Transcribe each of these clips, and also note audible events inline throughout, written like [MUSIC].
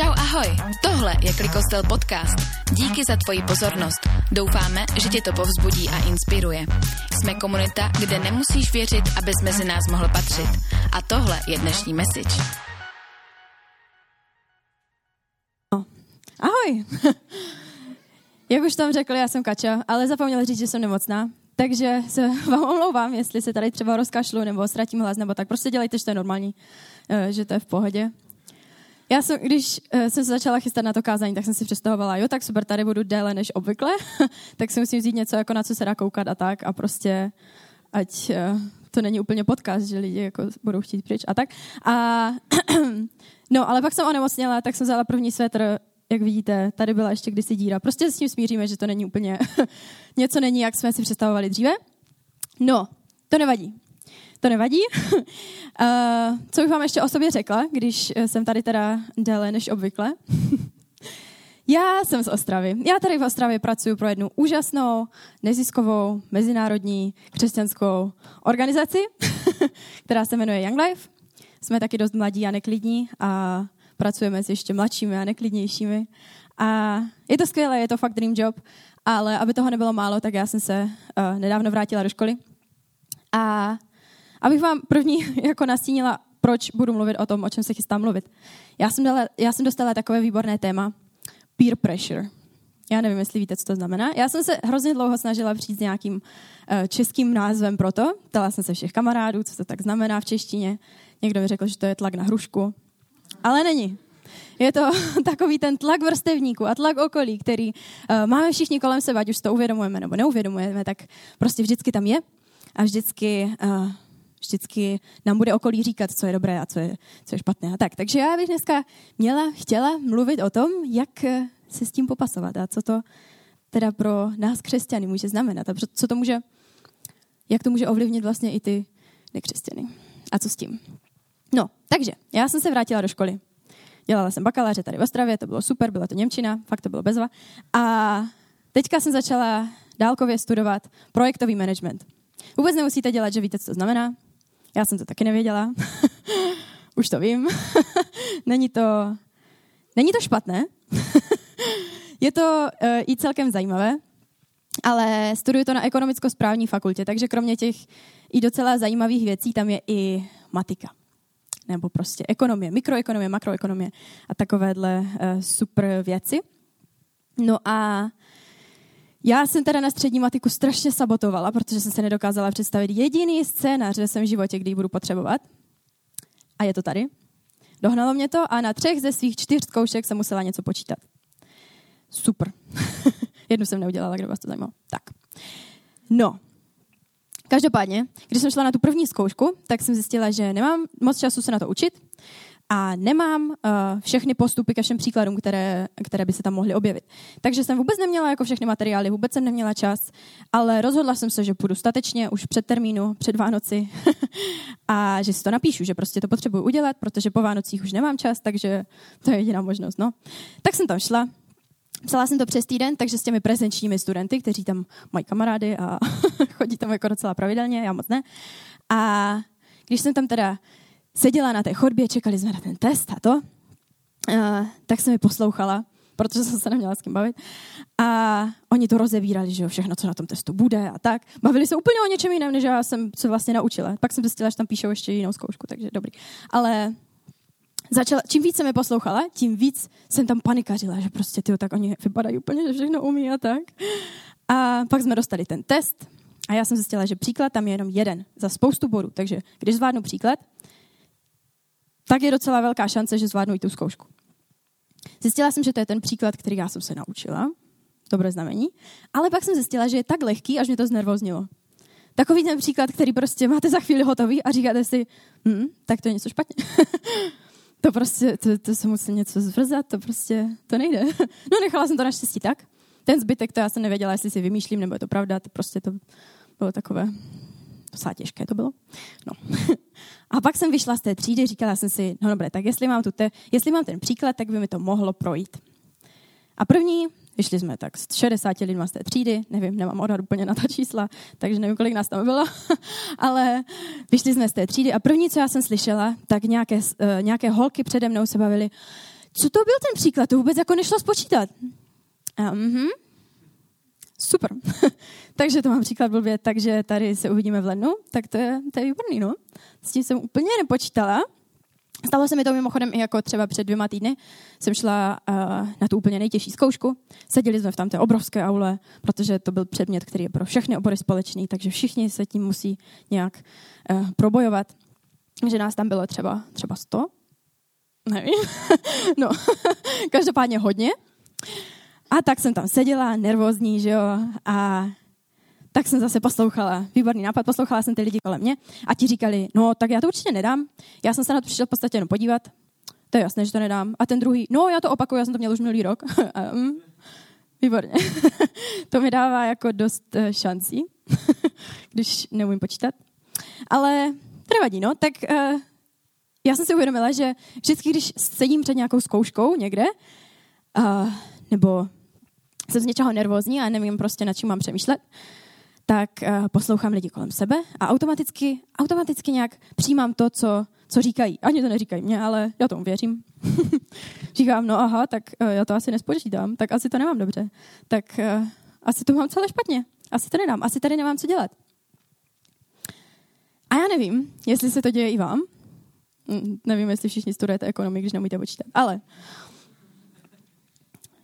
Čau ahoj, tohle je Klikostel podcast. Díky za tvoji pozornost. Doufáme, že tě to povzbudí a inspiruje. Jsme komunita, kde nemusíš věřit, abys mezi nás mohl patřit. A tohle je dnešní message. Ahoj! [LAUGHS] Jak už tam řekl, já jsem Kača, ale zapomněla říct, že jsem nemocná. Takže se [LAUGHS] vám omlouvám, jestli se tady třeba rozkašlu nebo ztratím hlas, nebo tak. Prostě dělejte, že to je normální, eh, že to je v pohodě. Já jsem, když eh, jsem se začala chystat na to kázání, tak jsem si představovala, jo, tak super, tady budu déle než obvykle, [LAUGHS] tak si musím vzít něco, jako na co se dá koukat a tak a prostě, ať eh, to není úplně podcast, že lidi jako budou chtít pryč a tak. A [CLEARS THROAT] no, ale pak jsem onemocněla, tak jsem vzala první svetr, jak vidíte, tady byla ještě kdysi díra. Prostě s tím smíříme, že to není úplně, [LAUGHS] něco není, jak jsme si představovali dříve. No, to nevadí. To nevadí. uh, [LAUGHS] co bych vám ještě o sobě řekla, když jsem tady teda déle než obvykle? [LAUGHS] Já jsem z Ostravy. Já tady v Ostravě pracuji pro jednu úžasnou, neziskovou, mezinárodní křesťanskou organizaci, [LAUGHS] která se jmenuje Young Life. Jsme taky dost mladí a neklidní a pracujeme s ještě mladšími a neklidnějšími. A je to skvělé, je to fakt dream job, ale aby toho nebylo málo, tak já jsem se uh, nedávno vrátila do školy. A abych vám první [LAUGHS] jako nastínila, proč budu mluvit o tom, o čem se chystám mluvit. Já jsem, dala, já jsem dostala takové výborné téma, peer pressure. Já nevím, jestli víte, co to znamená. Já jsem se hrozně dlouho snažila přijít s nějakým uh, českým názvem pro to. Ptala jsem se všech kamarádů, co to tak znamená v češtině. Někdo mi řekl, že to je tlak na hrušku. Ale není. Je to [LAUGHS] takový ten tlak vrstevníků a tlak okolí, který uh, máme všichni kolem sebe, ať už to uvědomujeme nebo neuvědomujeme, tak prostě vždycky tam je a vždycky, uh, vždycky nám bude okolí říkat, co je dobré a co je, co je špatné a tak. Takže já bych dneska měla, chtěla mluvit o tom, jak se s tím popasovat a co to teda pro nás křesťany může znamenat a co to může, jak to může ovlivnit vlastně i ty nekřesťany. A co s tím? No, takže já jsem se vrátila do školy. Dělala jsem bakaláře tady v Ostravě, to bylo super, byla to Němčina, fakt to bylo bezva. A teďka jsem začala dálkově studovat projektový management. Vůbec nemusíte dělat, že víte, co to znamená. Já jsem to taky nevěděla. [LAUGHS] Už to vím. [LAUGHS] není to, není to špatné. [LAUGHS] Je to uh, i celkem zajímavé, ale studuju to na ekonomicko-správní fakultě, takže kromě těch i docela zajímavých věcí tam je i matika nebo prostě ekonomie, mikroekonomie, makroekonomie a takovéhle uh, super věci. No a já jsem teda na střední matiku strašně sabotovala, protože jsem se nedokázala představit jediný scénář ve svém životě, kdy ji budu potřebovat. A je to tady. Dohnalo mě to a na třech ze svých čtyř zkoušek jsem musela něco počítat. Super. [LAUGHS] Jednu jsem neudělala, kdo vás to zajímalo. Tak. No, Každopádně, když jsem šla na tu první zkoušku, tak jsem zjistila, že nemám moc času se na to učit a nemám uh, všechny postupy ke všem příkladům, které, které by se tam mohly objevit. Takže jsem vůbec neměla jako všechny materiály, vůbec jsem neměla čas, ale rozhodla jsem se, že půjdu statečně už před termínu, před Vánoci [LAUGHS] a že si to napíšu, že prostě to potřebuji udělat, protože po Vánocích už nemám čas, takže to je jediná možnost. No. Tak jsem tam šla, Psala jsem to přes týden, takže s těmi prezenčními studenty, kteří tam mají kamarády a [LAUGHS] chodí tam jako docela pravidelně, já moc ne. A když jsem tam teda seděla na té chodbě, čekali jsme na ten test a to, uh, tak jsem mi poslouchala, protože jsem se neměla s kým bavit. A oni to rozevírali, že jo, všechno, co na tom testu bude a tak. Bavili se úplně o něčem jiném, než já jsem se vlastně naučila. Pak jsem zjistila, že tam píšou ještě jinou zkoušku, takže dobrý. Ale začala, čím víc jsem je poslouchala, tím víc jsem tam panikařila, že prostě ty tak oni vypadají úplně, že všechno umí a tak. A pak jsme dostali ten test a já jsem zjistila, že příklad tam je jenom jeden za spoustu bodů. Takže když zvládnu příklad, tak je docela velká šance, že zvládnu i tu zkoušku. Zjistila jsem, že to je ten příklad, který já jsem se naučila. Dobré znamení. Ale pak jsem zjistila, že je tak lehký, až mě to znervoznilo. Takový ten příklad, který prostě máte za chvíli hotový a říkáte si, hm, tak to je něco špatně. [LAUGHS] to prostě, to, to se musí něco zvrzat, to prostě, to nejde. [LAUGHS] no nechala jsem to naštěstí tak. Ten zbytek, to já jsem nevěděla, jestli si vymýšlím, nebo je to pravda, to prostě to bylo takové, docela těžké to bylo. No. [LAUGHS] A pak jsem vyšla z té třídy, říkala jsem si, no dobré, tak jestli mám, tu te, jestli mám ten příklad, tak by mi to mohlo projít. A první Vyšli jsme tak z 60 lidma z té třídy, nevím, nemám odhad úplně na ta čísla, takže nevím, kolik nás tam bylo, [LAUGHS] ale vyšli jsme z té třídy a první, co já jsem slyšela, tak nějaké, uh, nějaké holky přede mnou se bavily, co to byl ten příklad? To vůbec jako nešlo spočítat. Uh-huh. Super. [LAUGHS] takže to mám příklad blbě, takže tady se uvidíme v lednu, tak to je, to je výborný, no. S tím jsem úplně nepočítala. Stalo se mi to mimochodem i jako třeba před dvěma týdny. Jsem šla uh, na tu úplně nejtěžší zkoušku. Seděli jsme v tam té obrovské aule, protože to byl předmět, který je pro všechny obory společný, takže všichni se tím musí nějak uh, probojovat. Takže nás tam bylo třeba, třeba 100, nevím, [LAUGHS] no, [LAUGHS] každopádně hodně. A tak jsem tam seděla, nervózní, že jo, a tak jsem zase poslouchala, výborný nápad, poslouchala jsem ty lidi kolem mě a ti říkali, no tak já to určitě nedám, já jsem se na to přišel v podstatě jenom podívat, to je jasné, že to nedám. A ten druhý, no já to opakuju, já jsem to měl už minulý rok. [LAUGHS] mm, výborně. [LAUGHS] to mi dává jako dost uh, šancí, [LAUGHS] když neumím počítat. Ale to nevadí, no, tak uh, já jsem si uvědomila, že vždycky, když sedím před nějakou zkouškou někde, uh, nebo jsem z něčeho nervózní a nevím prostě, nad čím mám přemýšlet, tak uh, poslouchám lidi kolem sebe a automaticky, automaticky nějak přijímám to, co, co říkají. Ani to neříkají mě, ale já tomu věřím. [LAUGHS] Říkám, no aha, tak uh, já to asi nespočítám, tak asi to nemám dobře. Tak uh, asi to mám celé špatně. Asi to nedám, asi tady nemám co dělat. A já nevím, jestli se to děje i vám. Mm, nevím, jestli všichni studujete ekonomii, když neumíte počítat. Ale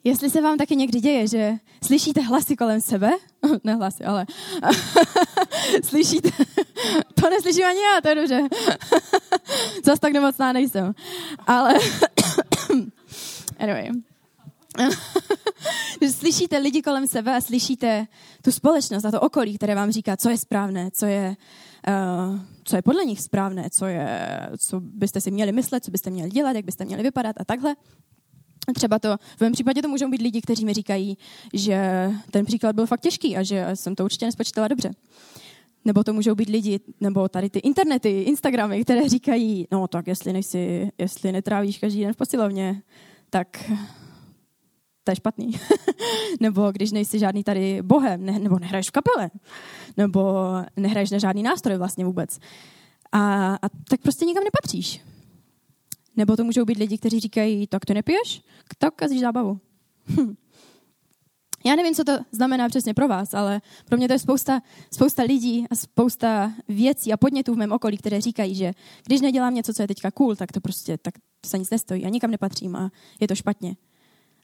jestli se vám taky někdy děje, že slyšíte hlasy kolem sebe, [LAUGHS] ne hlasy, ale [LAUGHS] slyšíte, [LAUGHS] to neslyším ani já, to je dobře. Zas tak nemocná nejsem. Ale [COUGHS] anyway. slyšíte lidi kolem sebe a slyšíte tu společnost a to okolí, které vám říká, co je správné, co je, uh, co je podle nich správné, co, je, co byste si měli myslet, co byste měli dělat, jak byste měli vypadat a takhle. Třeba to, v mém případě to můžou být lidi, kteří mi říkají, že ten příklad byl fakt těžký a že jsem to určitě nespočítala dobře. Nebo to můžou být lidi, nebo tady ty internety, Instagramy, které říkají, no tak jestli, nejsi, jestli netrávíš každý den v posilovně, tak to je špatný. [LAUGHS] nebo když nejsi žádný tady bohem, ne, nebo nehraješ v kapele, nebo nehraješ na žádný nástroj vlastně vůbec. A, a tak prostě nikam nepatříš. Nebo to můžou být lidi, kteří říkají, tak to nepiješ, tak kazíš zábavu. Hm. Já nevím, co to znamená přesně pro vás, ale pro mě to je spousta, spousta lidí a spousta věcí a podnětů v mém okolí, které říkají, že když nedělám něco, co je teďka cool, tak to prostě tak to se nic nestojí a nikam nepatřím a je to špatně.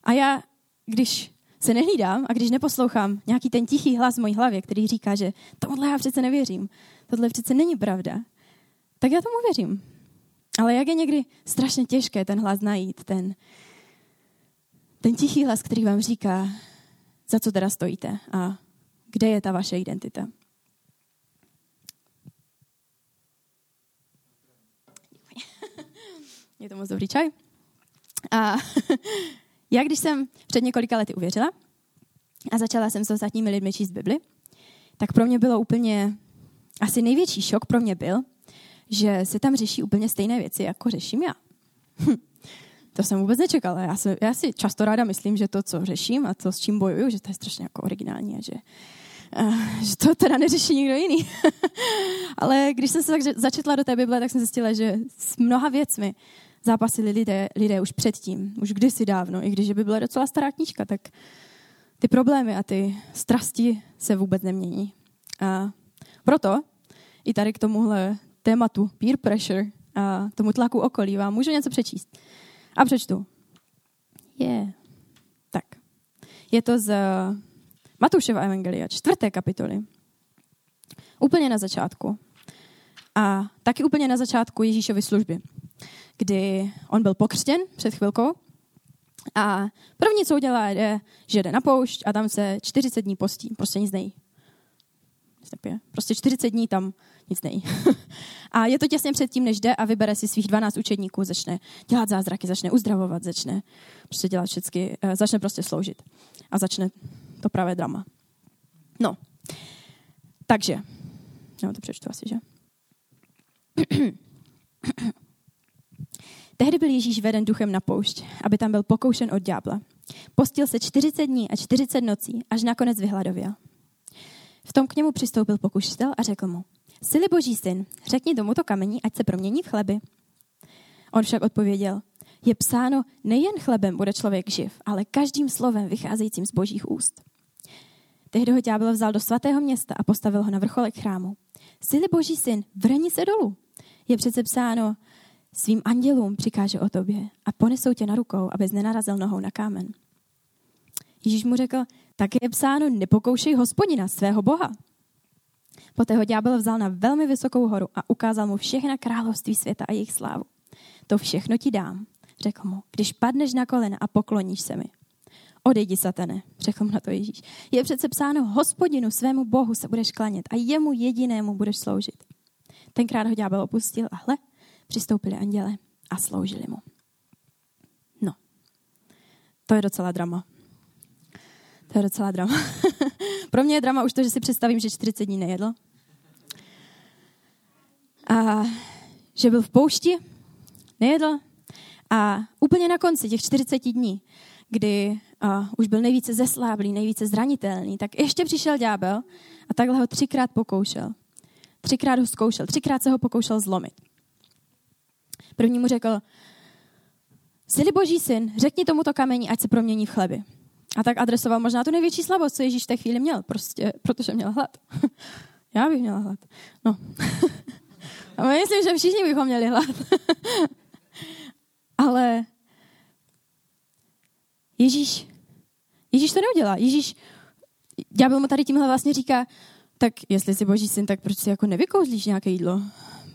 A já, když se nehlídám a když neposlouchám nějaký ten tichý hlas v mojí hlavě, který říká, že tohle já přece nevěřím, tohle přece není pravda, tak já tomu věřím. Ale jak je někdy strašně těžké ten hlas najít, ten, ten tichý hlas, který vám říká, za co teda stojíte a kde je ta vaše identita. [LAUGHS] Je to moc dobrý čaj. A [LAUGHS] já, když jsem před několika lety uvěřila a začala jsem s ostatními lidmi číst Bibli, tak pro mě bylo úplně, asi největší šok pro mě byl, že se tam řeší úplně stejné věci, jako řeším já. Hm. To jsem vůbec nečekala. Já, se, já si často ráda myslím, že to, co řeším a to, s čím bojuju, že to je strašně jako originální a že, uh, že to teda neřeší nikdo jiný. [LAUGHS] Ale když jsem se tak začetla do té Bible, tak jsem zjistila, že s mnoha věcmi zápasili lidé, lidé už předtím, už kdysi dávno, i když by byla docela stará knížka, tak ty problémy a ty strasti se vůbec nemění. A proto i tady k tomuhle tématu peer pressure a tomu tlaku okolí vám můžu něco přečíst. A přečtu. Je. Yeah. Tak. Je to z Matoušova evangelia, čtvrté kapitoly. Úplně na začátku. A taky úplně na začátku Ježíšovy služby, kdy on byl pokřtěn před chvilkou a první, co udělá, je, že jde na poušť a tam se 40 dní postí. Prostě nic nejí. Prostě 40 dní tam nic nejí. [LAUGHS] a je to těsně před tím, než jde a vybere si svých 12 učedníků, začne dělat zázraky, začne uzdravovat, začne prostě dělat všechny, uh, začne prostě sloužit. A začne to pravé drama. No. Takže, no to přečtu asi, že? [CLEARS THROAT] Tehdy byl Ježíš veden duchem na poušť, aby tam byl pokoušen od ďábla. Postil se 40 dní a 40 nocí, až nakonec vyhladověl. V tom k němu přistoupil pokušitel a řekl mu, Sily boží syn, řekni tomuto kamení, ať se promění v chleby. On však odpověděl, je psáno, nejen chlebem bude člověk živ, ale každým slovem vycházejícím z božích úst. Tehdy ho ďábel vzal do svatého města a postavil ho na vrcholek chrámu. Sily boží syn, vrni se dolů. Je přece psáno, svým andělům přikáže o tobě a ponesou tě na rukou, abys nenarazil nohou na kámen. Ježíš mu řekl, tak je psáno, nepokoušej hospodina, svého boha. Poté ho ďábel vzal na velmi vysokou horu a ukázal mu všechna království světa a jejich slávu. To všechno ti dám, řekl mu, když padneš na kolena a pokloníš se mi. Odejdi, satane, řekl mu na to Ježíš. Je přece psáno, hospodinu svému bohu se budeš klanět a jemu jedinému budeš sloužit. Tenkrát ho ďábel opustil a hle, přistoupili anděle a sloužili mu. No, to je docela drama. To je docela drama. [LAUGHS] Pro mě je drama už to, že si představím, že 40 dní nejedl. A že byl v poušti, nejedl. A úplně na konci těch 40 dní, kdy uh, už byl nejvíce zesláblý, nejvíce zranitelný, tak ještě přišel ďábel a takhle ho třikrát pokoušel. Třikrát ho zkoušel, třikrát se ho pokoušel zlomit. První mu řekl, jsi boží syn, řekni tomuto kameni, ať se promění v chleby. A tak adresoval možná tu největší slabost, co Ježíš v té chvíli měl, prostě, protože měl hlad. [LAUGHS] Já bych měla hlad. No. [LAUGHS] A myslím, že všichni bychom měli hlad. [LAUGHS] Ale Ježíš, Ježíš to neudělá. Ježíš, ďábel mu tady tímhle vlastně říká, tak jestli jsi boží syn, tak proč si jako nevykouzlíš nějaké jídlo?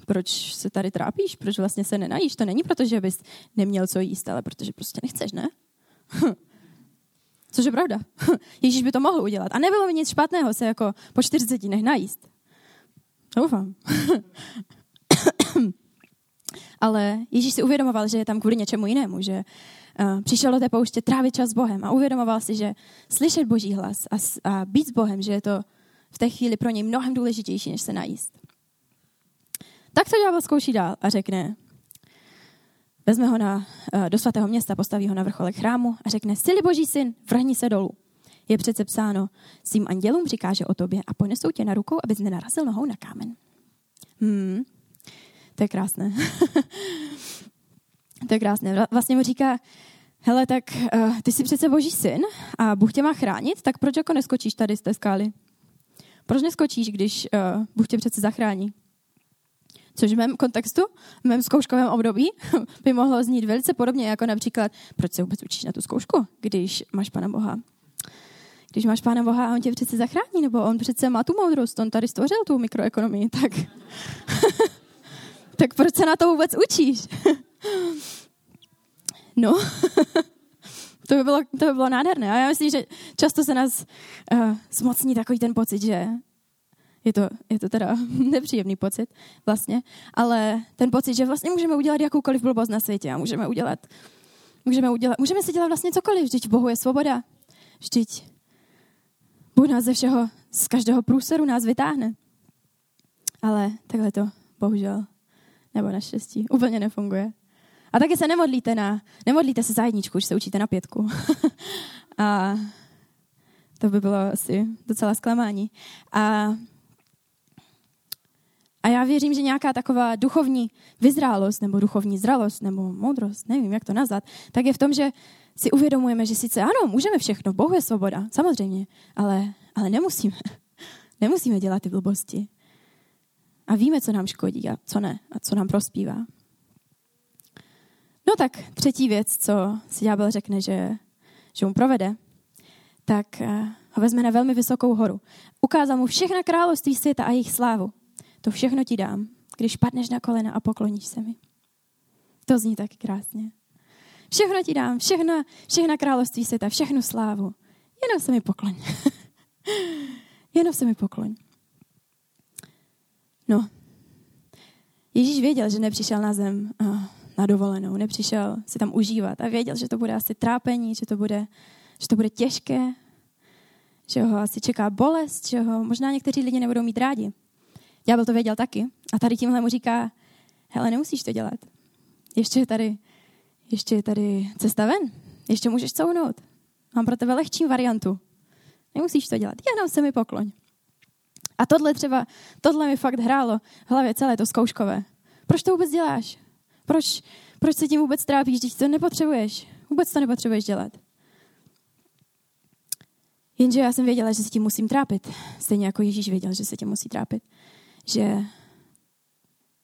Proč se tady trápíš? Proč vlastně se nenajíš? To není proto, že bys neměl co jíst, ale protože prostě nechceš, ne? Což je pravda. [LAUGHS] Ježíš by to mohl udělat. A nebylo by nic špatného se jako po 40 dnech najíst. Doufám. [COUGHS] Ale Ježíš si uvědomoval, že je tam kvůli něčemu jinému, že uh, přišel do té pouště trávit čas s Bohem a uvědomoval si, že slyšet Boží hlas a, a být s Bohem, že je to v té chvíli pro něj mnohem důležitější, než se najíst. Tak to ďábel zkouší dál a řekne, vezme ho na, uh, do svatého města, postaví ho na vrcholek chrámu a řekne, sily boží syn, vrhni se dolů. Je přece psáno, svým andělům říká, že o tobě a ponesou tě na rukou, abys nenarazil nohou na kámen. Hmm, to je krásné. [LAUGHS] to je krásné. Vlastně mu říká, hele, tak uh, ty jsi přece boží syn a Bůh tě má chránit, tak proč jako neskočíš tady z té skály? Proč neskočíš, když uh, Bůh tě přece zachrání? Což v mém kontextu, v mém zkouškovém období [LAUGHS] by mohlo znít velice podobně, jako například, proč se vůbec učíš na tu zkoušku, když máš Pana Boha? Když máš Pána Boha a on tě přece zachrání, nebo on přece má tu moudrost, on tady stvořil tu mikroekonomii, [LAUGHS] tak, tak proč se na to vůbec učíš? [LAUGHS] no, to by, bylo, to by bylo nádherné. A já myslím, že často se nás uh, zmocní takový ten pocit, že je to, je to teda [LAUGHS] nepříjemný pocit vlastně, ale ten pocit, že vlastně můžeme udělat jakoukoliv blbost na světě a můžeme udělat, můžeme udělat, můžeme si dělat vlastně cokoliv, vždyť v Bohu je svoboda. Vždyť Bůh nás ze všeho, z každého průseru nás vytáhne. Ale takhle to bohužel, nebo naštěstí, úplně nefunguje. A taky se nemodlíte na, nemodlíte se za jedničku, už se učíte na pětku. [LAUGHS] a to by bylo asi docela zklamání. A a já věřím, že nějaká taková duchovní vyzrálost nebo duchovní zralost nebo moudrost, nevím, jak to nazvat, tak je v tom, že si uvědomujeme, že sice ano, můžeme všechno, Bohu je svoboda, samozřejmě, ale, ale nemusíme. [LAUGHS] Nemusíme dělat ty blbosti. A víme, co nám škodí a co ne, a co nám prospívá. No tak třetí věc, co si ďábel řekne, že, že mu provede, tak eh, ho vezme na velmi vysokou horu. Ukázal mu všechna království světa a jejich slávu. To všechno ti dám, když padneš na kolena a pokloníš se mi. To zní tak krásně. Všechno ti dám, všechno, všechna království světa, všechnu slávu. Jenom se mi pokloň. [LAUGHS] Jenom se mi pokloň. No, Ježíš věděl, že nepřišel na zem na dovolenou, nepřišel si tam užívat a věděl, že to bude asi trápení, že to bude, že to bude těžké, že ho asi čeká bolest, že ho možná někteří lidi nebudou mít rádi. Ďábel to věděl taky. A tady tímhle mu říká, hele, nemusíš to dělat. Ještě je tady, ještě je tady cesta ven. Ještě můžeš counout. Mám pro tebe lehčí variantu. Nemusíš to dělat. Jenom se mi pokloň. A tohle třeba, tohle mi fakt hrálo v hlavě celé to zkouškové. Proč to vůbec děláš? Proč, Proč se tím vůbec trápíš, když to nepotřebuješ? Vůbec to nepotřebuješ dělat. Jenže já jsem věděla, že se tím musím trápit. Stejně jako Ježíš věděl, že se tím musí trápit. Že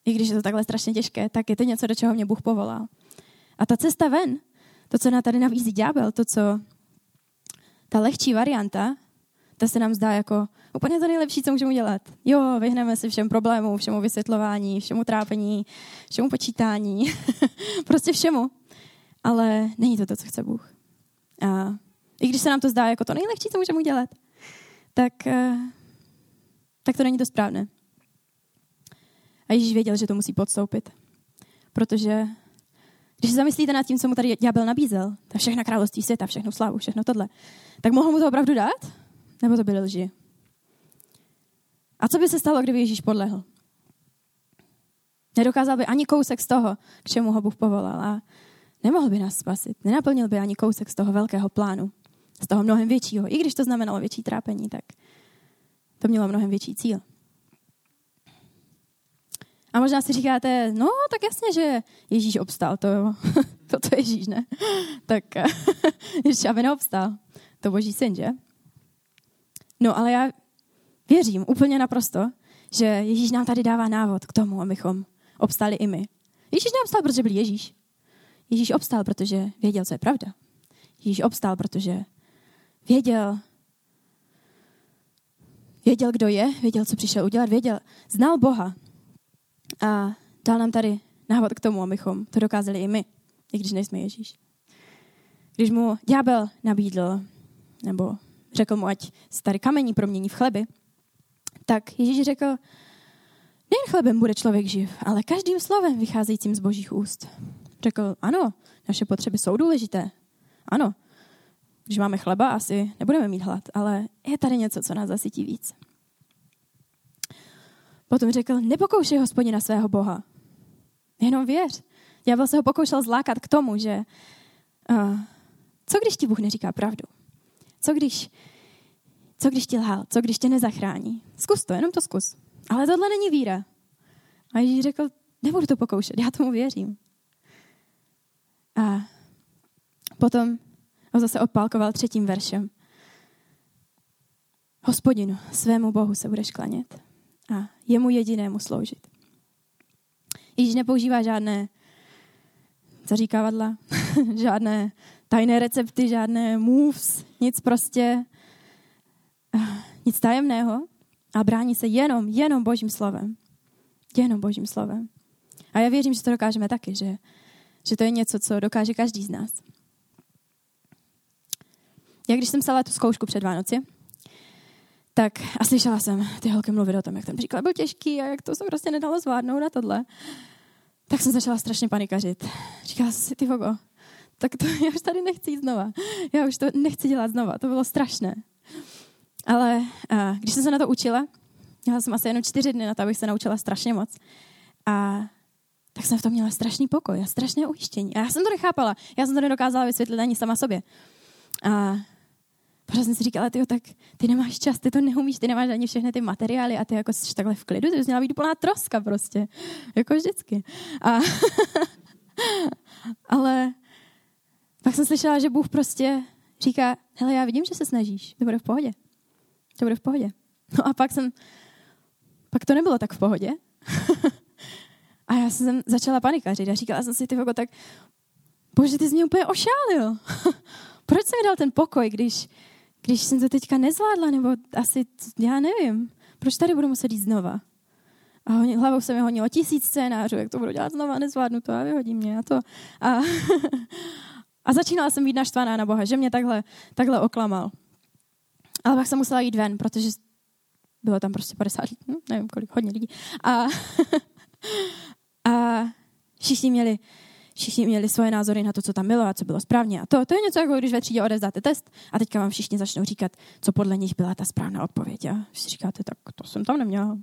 i když je to takhle strašně těžké, tak je to něco, do čeho mě Bůh povolal. A ta cesta ven, to, co na tady navízí ďábel, to, co ta lehčí varianta, ta se nám zdá jako úplně to nejlepší, co můžeme dělat. Jo, vyhneme se všem problémům, všemu vysvětlování, všemu trápení, všemu počítání, [LAUGHS] prostě všemu. Ale není to to, co chce Bůh. A i když se nám to zdá jako to nejlehčí, co můžeme udělat, tak, eh, tak to není to správné. Ježíš věděl, že to musí podstoupit. Protože když se zamyslíte nad tím, co mu tady ďábel nabízel, ta všechna království světa, všechno slavu, všechno tohle, tak mohl mu to opravdu dát? Nebo to byly lži? A co by se stalo, kdyby Ježíš podlehl? Nedokázal by ani kousek z toho, k čemu ho Bůh povolal. A nemohl by nás spasit. Nenaplnil by ani kousek z toho velkého plánu. Z toho mnohem většího. I když to znamenalo větší trápení, tak to mělo mnohem větší cíl. A možná si říkáte, no tak jasně, že Ježíš obstal, to, [LAUGHS] to, to Ježíš, ne? [LAUGHS] tak [LAUGHS] Ježíš aby neobstal. To boží syn, že? No ale já věřím úplně naprosto, že Ježíš nám tady dává návod k tomu, abychom obstali i my. Ježíš neobstal, protože byl Ježíš. Ježíš obstal, protože věděl, co je pravda. Ježíš obstal, protože věděl, věděl, kdo je, věděl, co přišel udělat, věděl, znal Boha, a dal nám tady návod k tomu, abychom to dokázali i my, i když nejsme Ježíš. Když mu ďábel nabídl, nebo řekl mu, ať se tady kamení promění v chleby, tak Ježíš řekl, nejen chlebem bude člověk živ, ale každým slovem vycházejícím z božích úst. Řekl, ano, naše potřeby jsou důležité. Ano, když máme chleba, asi nebudeme mít hlad, ale je tady něco, co nás zasytí víc. Potom řekl, nepokoušej hospodina svého Boha. Jenom věř. Já se ho pokoušel zlákat k tomu, že uh, co když ti Bůh neříká pravdu? Co když, co když ti lhal? Co když tě nezachrání? Zkus to, jenom to zkus. Ale tohle není víra. A Ježíš řekl, nebudu to pokoušet, já tomu věřím. A potom ho zase odpálkoval třetím veršem. Hospodinu, svému Bohu se budeš klanět a jemu jedinému sloužit. Ježíš nepoužívá žádné zaříkávadla, [LAUGHS] žádné tajné recepty, žádné moves, nic prostě, nic tajemného a brání se jenom, jenom božím slovem. Jenom božím slovem. A já věřím, že to dokážeme taky, že, že to je něco, co dokáže každý z nás. Jak když jsem psala tu zkoušku před Vánoci, tak a slyšela jsem ty holky mluvit o tom, jak ten příklad byl těžký a jak to se prostě nedalo zvládnout na tohle. Tak jsem začala strašně panikařit. Říkala jsem si, ty vogo, tak to [LAUGHS] já už tady nechci jít znova. Já už to nechci dělat znova, to bylo strašné. Ale a, když jsem se na to učila, měla jsem asi jenom čtyři dny na to, abych se naučila strašně moc. A tak jsem v tom měla strašný pokoj a strašné ujištění. A já jsem to nechápala. Já jsem to nedokázala vysvětlit ani sama sobě. A Pořád jsem si říkala, ty tak ty nemáš čas, ty to neumíš, ty nemáš ani všechny ty materiály a ty jako jsi takhle v klidu, ty bys měla být úplná troska prostě, jako vždycky. A, [LAUGHS] ale pak jsem slyšela, že Bůh prostě říká, hele, já vidím, že se snažíš, to bude v pohodě. To bude v pohodě. No a pak jsem, pak to nebylo tak v pohodě. [LAUGHS] a já jsem začala panikařit a říkala jsem si, ty tak bože, ty jsi mě úplně ošálil. [LAUGHS] Proč jsi mi dal ten pokoj, když, když jsem to teďka nezvládla, nebo asi, já nevím, proč tady budu muset jít znova? A honě, hlavou se mi honilo tisíc scénářů, jak to budu dělat znova, nezvládnu to a vyhodí mě a to. A, [LAUGHS] a začínala jsem být naštvaná na Boha, že mě takhle, takhle oklamal. Ale pak jsem musela jít ven, protože bylo tam prostě 50 lidí, hm, nevím kolik, hodně lidí. A, [LAUGHS] a všichni měli všichni měli svoje názory na to, co tam bylo a co bylo správně. A to, to je něco, jako když ve třídě odezdáte test a teďka vám všichni začnou říkat, co podle nich byla ta správná odpověď. A si říkáte, tak to jsem tam neměla.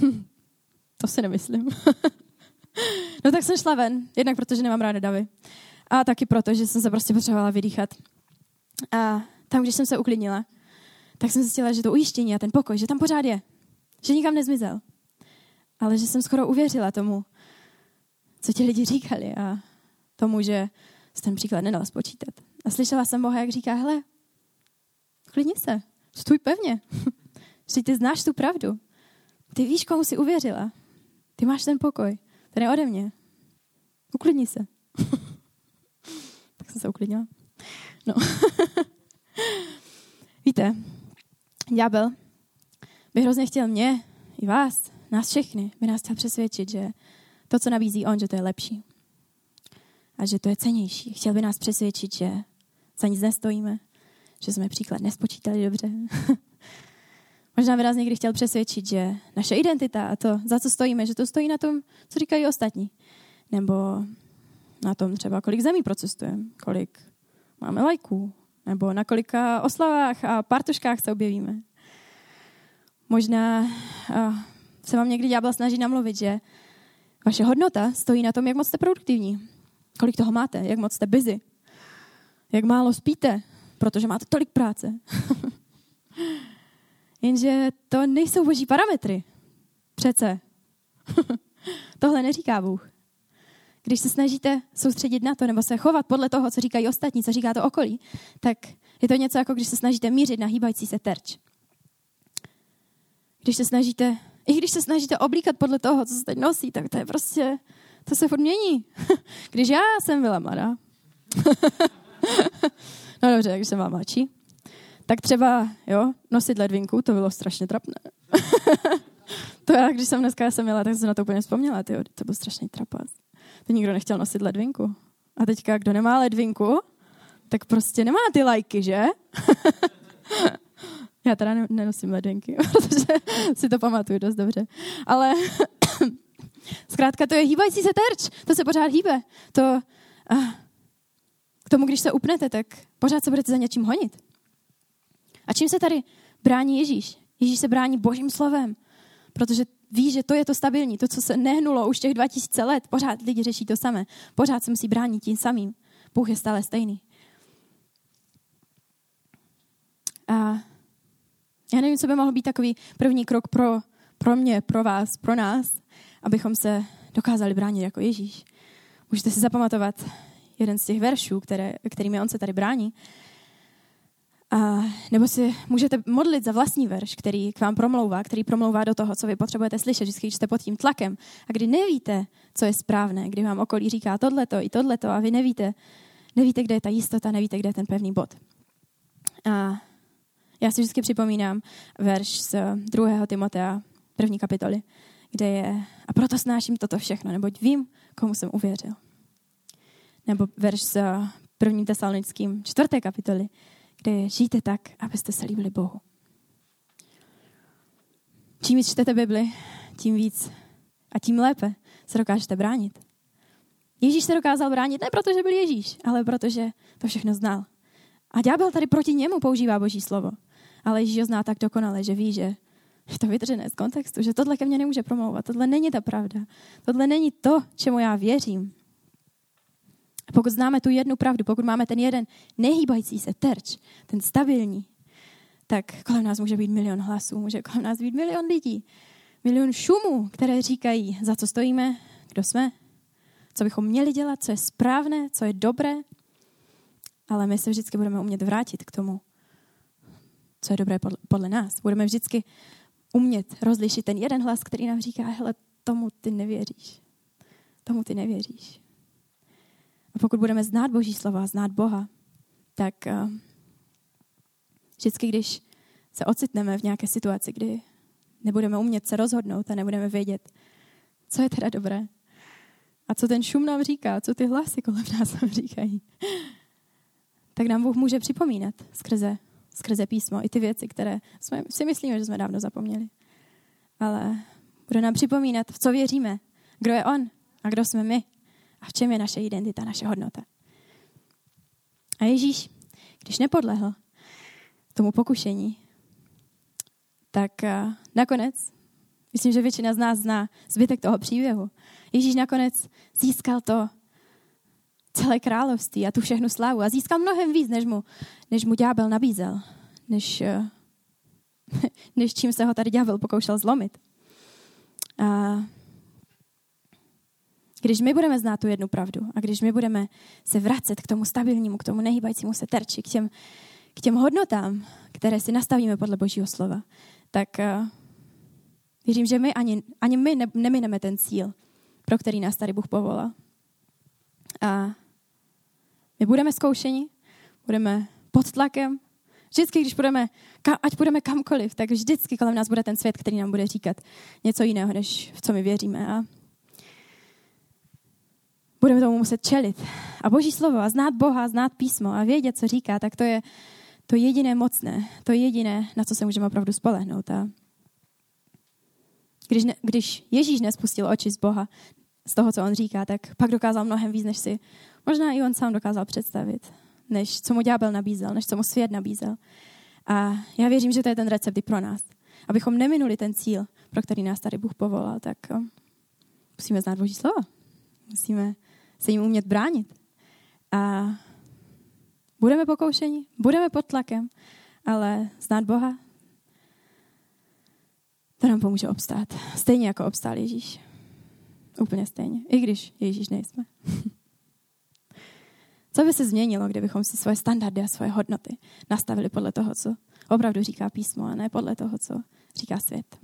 [LAUGHS] to si nemyslím. [LAUGHS] no tak jsem šla ven, jednak protože nemám ráda davy. A taky proto, že jsem se prostě potřebovala vydýchat. A tam, když jsem se uklidnila, tak jsem zjistila, že to ujištění a ten pokoj, že tam pořád je. Že nikam nezmizel. Ale že jsem skoro uvěřila tomu, co ti lidi říkali a tomu, že se ten příklad nedal spočítat. A slyšela jsem Boha, jak říká, hele, klidni se, stůj pevně. [LAUGHS] Že ty znáš tu pravdu. Ty víš, komu jsi uvěřila. Ty máš ten pokoj. Ten je ode mě. Uklidni se. [LAUGHS] tak jsem se uklidnila. No. [LAUGHS] Víte, ďábel by hrozně chtěl mě, i vás, nás všechny, by nás chtěl přesvědčit, že to, co nabízí on, že to je lepší. A že to je cenější. Chtěl by nás přesvědčit, že za nic nestojíme, že jsme příklad nespočítali dobře. [LAUGHS] Možná by nás někdy chtěl přesvědčit, že naše identita a to, za co stojíme, že to stojí na tom, co říkají ostatní. Nebo na tom třeba, kolik zemí procestujeme, kolik máme lajků, nebo na kolika oslavách a partuškách se objevíme. Možná uh, se vám někdy ďábel snaží namluvit, že vaše hodnota stojí na tom, jak moc jste produktivní, kolik toho máte, jak moc jste busy, jak málo spíte, protože máte tolik práce. [LAUGHS] Jenže to nejsou boží parametry. Přece. [LAUGHS] Tohle neříká Bůh. Když se snažíte soustředit na to nebo se chovat podle toho, co říkají ostatní, co říká to okolí, tak je to něco jako když se snažíte mířit na hýbající se terč. Když se snažíte, i když se snažíte oblíkat podle toho, co se teď nosí, tak to je prostě, to se furt mění. [LAUGHS] Když já jsem byla mladá, [LAUGHS] no dobře, když jsem byla mladší, tak třeba, jo, nosit ledvinku, to bylo strašně trapné. [LAUGHS] to já, když jsem dneska jsem měla, tak jsem na to úplně vzpomněla, tyjo, to byl strašný trapas. To nikdo nechtěl nosit ledvinku. A teďka, kdo nemá ledvinku, tak prostě nemá ty lajky, že? Já teda nenosím ledvinky, [LAUGHS] protože si to pamatuju dost dobře. Ale [COUGHS] zkrátka to je hýbající se terč. To se pořád hýbe. To, k tomu, když se upnete, tak pořád se budete za něčím honit. A čím se tady brání Ježíš? Ježíš se brání božím slovem, protože ví, že to je to stabilní, to, co se nehnulo už těch 2000 let. Pořád lidi řeší to samé. Pořád se musí bránit tím samým. Bůh je stále stejný. A já nevím, co by mohl být takový první krok pro, pro mě, pro vás, pro nás, abychom se dokázali bránit jako Ježíš. Můžete si zapamatovat jeden z těch veršů, které, kterými on se tady brání. A, nebo si můžete modlit za vlastní verš, který k vám promlouvá, který promlouvá do toho, co vy potřebujete slyšet, vždycky, když jste pod tím tlakem. A kdy nevíte, co je správné, kdy vám okolí říká tohleto i tohleto a vy nevíte, nevíte, kde je ta jistota, nevíte, kde je ten pevný bod. A já si vždycky připomínám verš z druhého Timotea, první kapitoly, kde je a proto snáším toto všechno, neboť vím, komu jsem uvěřil. Nebo verš z prvním tesalonickým čtvrté kapitoly, kde žijte tak, abyste se líbili Bohu. Čím víc čtete Bibli, tím víc a tím lépe se dokážete bránit. Ježíš se dokázal bránit ne proto, že byl Ježíš, ale protože to všechno znal. A ďábel tady proti němu používá Boží slovo. Ale Ježíš ho zná tak dokonale, že ví, že je to vytržené z kontextu, že tohle ke mně nemůže promlouvat. Tohle není ta pravda. Tohle není to, čemu já věřím. A pokud známe tu jednu pravdu, pokud máme ten jeden nehýbající se terč, ten stabilní, tak kolem nás může být milion hlasů, může kolem nás být milion lidí, milion šumů, které říkají, za co stojíme, kdo jsme, co bychom měli dělat, co je správné, co je dobré. Ale my se vždycky budeme umět vrátit k tomu, co je dobré podle, nás. Budeme vždycky umět rozlišit ten jeden hlas, který nám říká, hele, tomu ty nevěříš. Tomu ty nevěříš. A pokud budeme znát Boží slova, znát Boha, tak uh, vždycky, když se ocitneme v nějaké situaci, kdy nebudeme umět se rozhodnout a nebudeme vědět, co je teda dobré a co ten šum nám říká, co ty hlasy kolem nás nám říkají, tak nám Bůh může připomínat skrze, skrze písmo i ty věci, které jsme, si myslíme, že jsme dávno zapomněli. Ale bude nám připomínat, v co věříme, kdo je On a kdo jsme my a v čem je naše identita, naše hodnota. A Ježíš, když nepodlehl tomu pokušení, tak eh, nakonec, myslím, že většina z nás zná zbytek toho příběhu, Ježíš nakonec získal to celé království a tu všechnu slávu a získal mnohem víc, než mu, než mu ďábel nabízel, než, eh, [LAUGHS] než čím se ho tady ďábel pokoušel zlomit. A Když my budeme znát tu jednu pravdu a když my budeme se vracet k tomu stabilnímu, k tomu nehýbajícímu se terči, k těm, k těm hodnotám, které si nastavíme podle Božího slova, tak uh, věřím, že my ani, ani my ne, nemineme ten cíl, pro který nás tady Bůh povolal. A my budeme zkoušeni, budeme pod tlakem. Vždycky, když budeme, ať budeme kamkoliv, tak vždycky kolem nás bude ten svět, který nám bude říkat něco jiného, než v co my věříme. A budeme tomu muset čelit. A Boží slovo a znát Boha, znát písmo a vědět, co říká, tak to je to jediné mocné, to jediné, na co se můžeme opravdu spolehnout. A když, ne, když Ježíš nespustil oči z Boha, z toho, co on říká, tak pak dokázal mnohem víc, než si možná i on sám dokázal představit, než co mu ďábel nabízel, než co mu svět nabízel. A já věřím, že to je ten recept i pro nás. Abychom neminuli ten cíl, pro který nás tady Bůh povolal, tak musíme znát Boží slovo. Musíme se jim umět bránit. A budeme pokoušeni, budeme pod tlakem, ale znát Boha, to nám pomůže obstát. Stejně jako obstál Ježíš. Úplně stejně. I když Ježíš nejsme. [LAUGHS] Co by se změnilo, kdybychom si svoje standardy a svoje hodnoty nastavili podle toho, co opravdu říká písmo, a ne podle toho, co říká svět?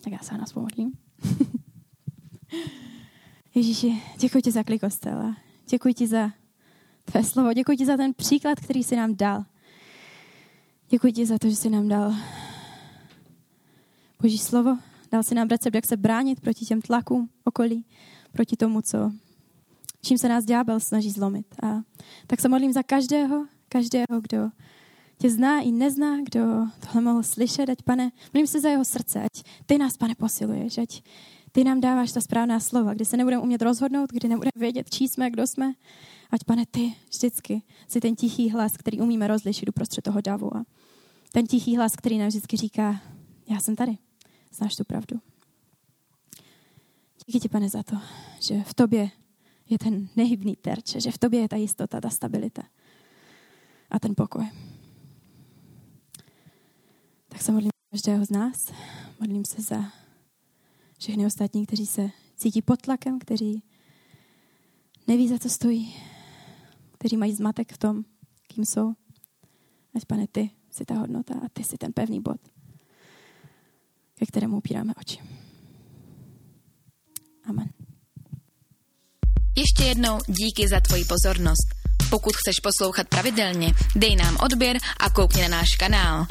Tak já se nás pomodlím. [LAUGHS] Ježíši, děkuji ti za klikostela. Děkuji ti za tvé slovo. Děkuji ti za ten příklad, který jsi nám dal. Děkuji ti za to, že jsi nám dal Boží slovo. Dal si nám recept, jak se bránit proti těm tlakům okolí, proti tomu, co, čím se nás ďábel snaží zlomit. A tak se modlím za každého, každého, kdo tě zná i nezná, kdo tohle mohl slyšet, ať pane, modlím se za jeho srdce, ať ty nás, pane, posiluješ, ať ty nám dáváš ta správná slova, kdy se nebudeme umět rozhodnout, kdy nebudeme vědět, čí jsme, kdo jsme. Ať, pane, ty vždycky si ten tichý hlas, který umíme rozlišit uprostřed toho davu. A ten tichý hlas, který nám vždycky říká, já jsem tady, znáš tu pravdu. Díky ti, pane, za to, že v tobě je ten nehybný terč, že v tobě je ta jistota, ta stabilita a ten pokoj. Tak se modlím každého z nás. Modlím se za všechny ostatní, kteří se cítí pod tlakem, kteří neví, za co stojí, kteří mají zmatek v tom, kým jsou. Ať, pane, ty jsi ta hodnota a ty jsi ten pevný bod, ke kterému upíráme oči. Amen. Ještě jednou díky za tvoji pozornost. Pokud chceš poslouchat pravidelně, dej nám odběr a koukni na náš kanál.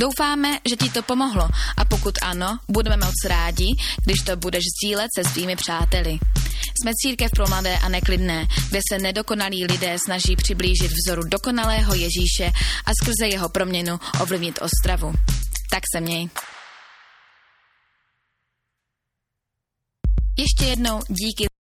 Doufáme, že ti to pomohlo a pokud ano, budeme moc rádi, když to budeš sdílet se svými přáteli. Jsme církev pro mladé a neklidné, kde se nedokonalí lidé snaží přiblížit vzoru dokonalého Ježíše a skrze jeho proměnu ovlivnit Ostravu. Tak se měj. Ještě jednou díky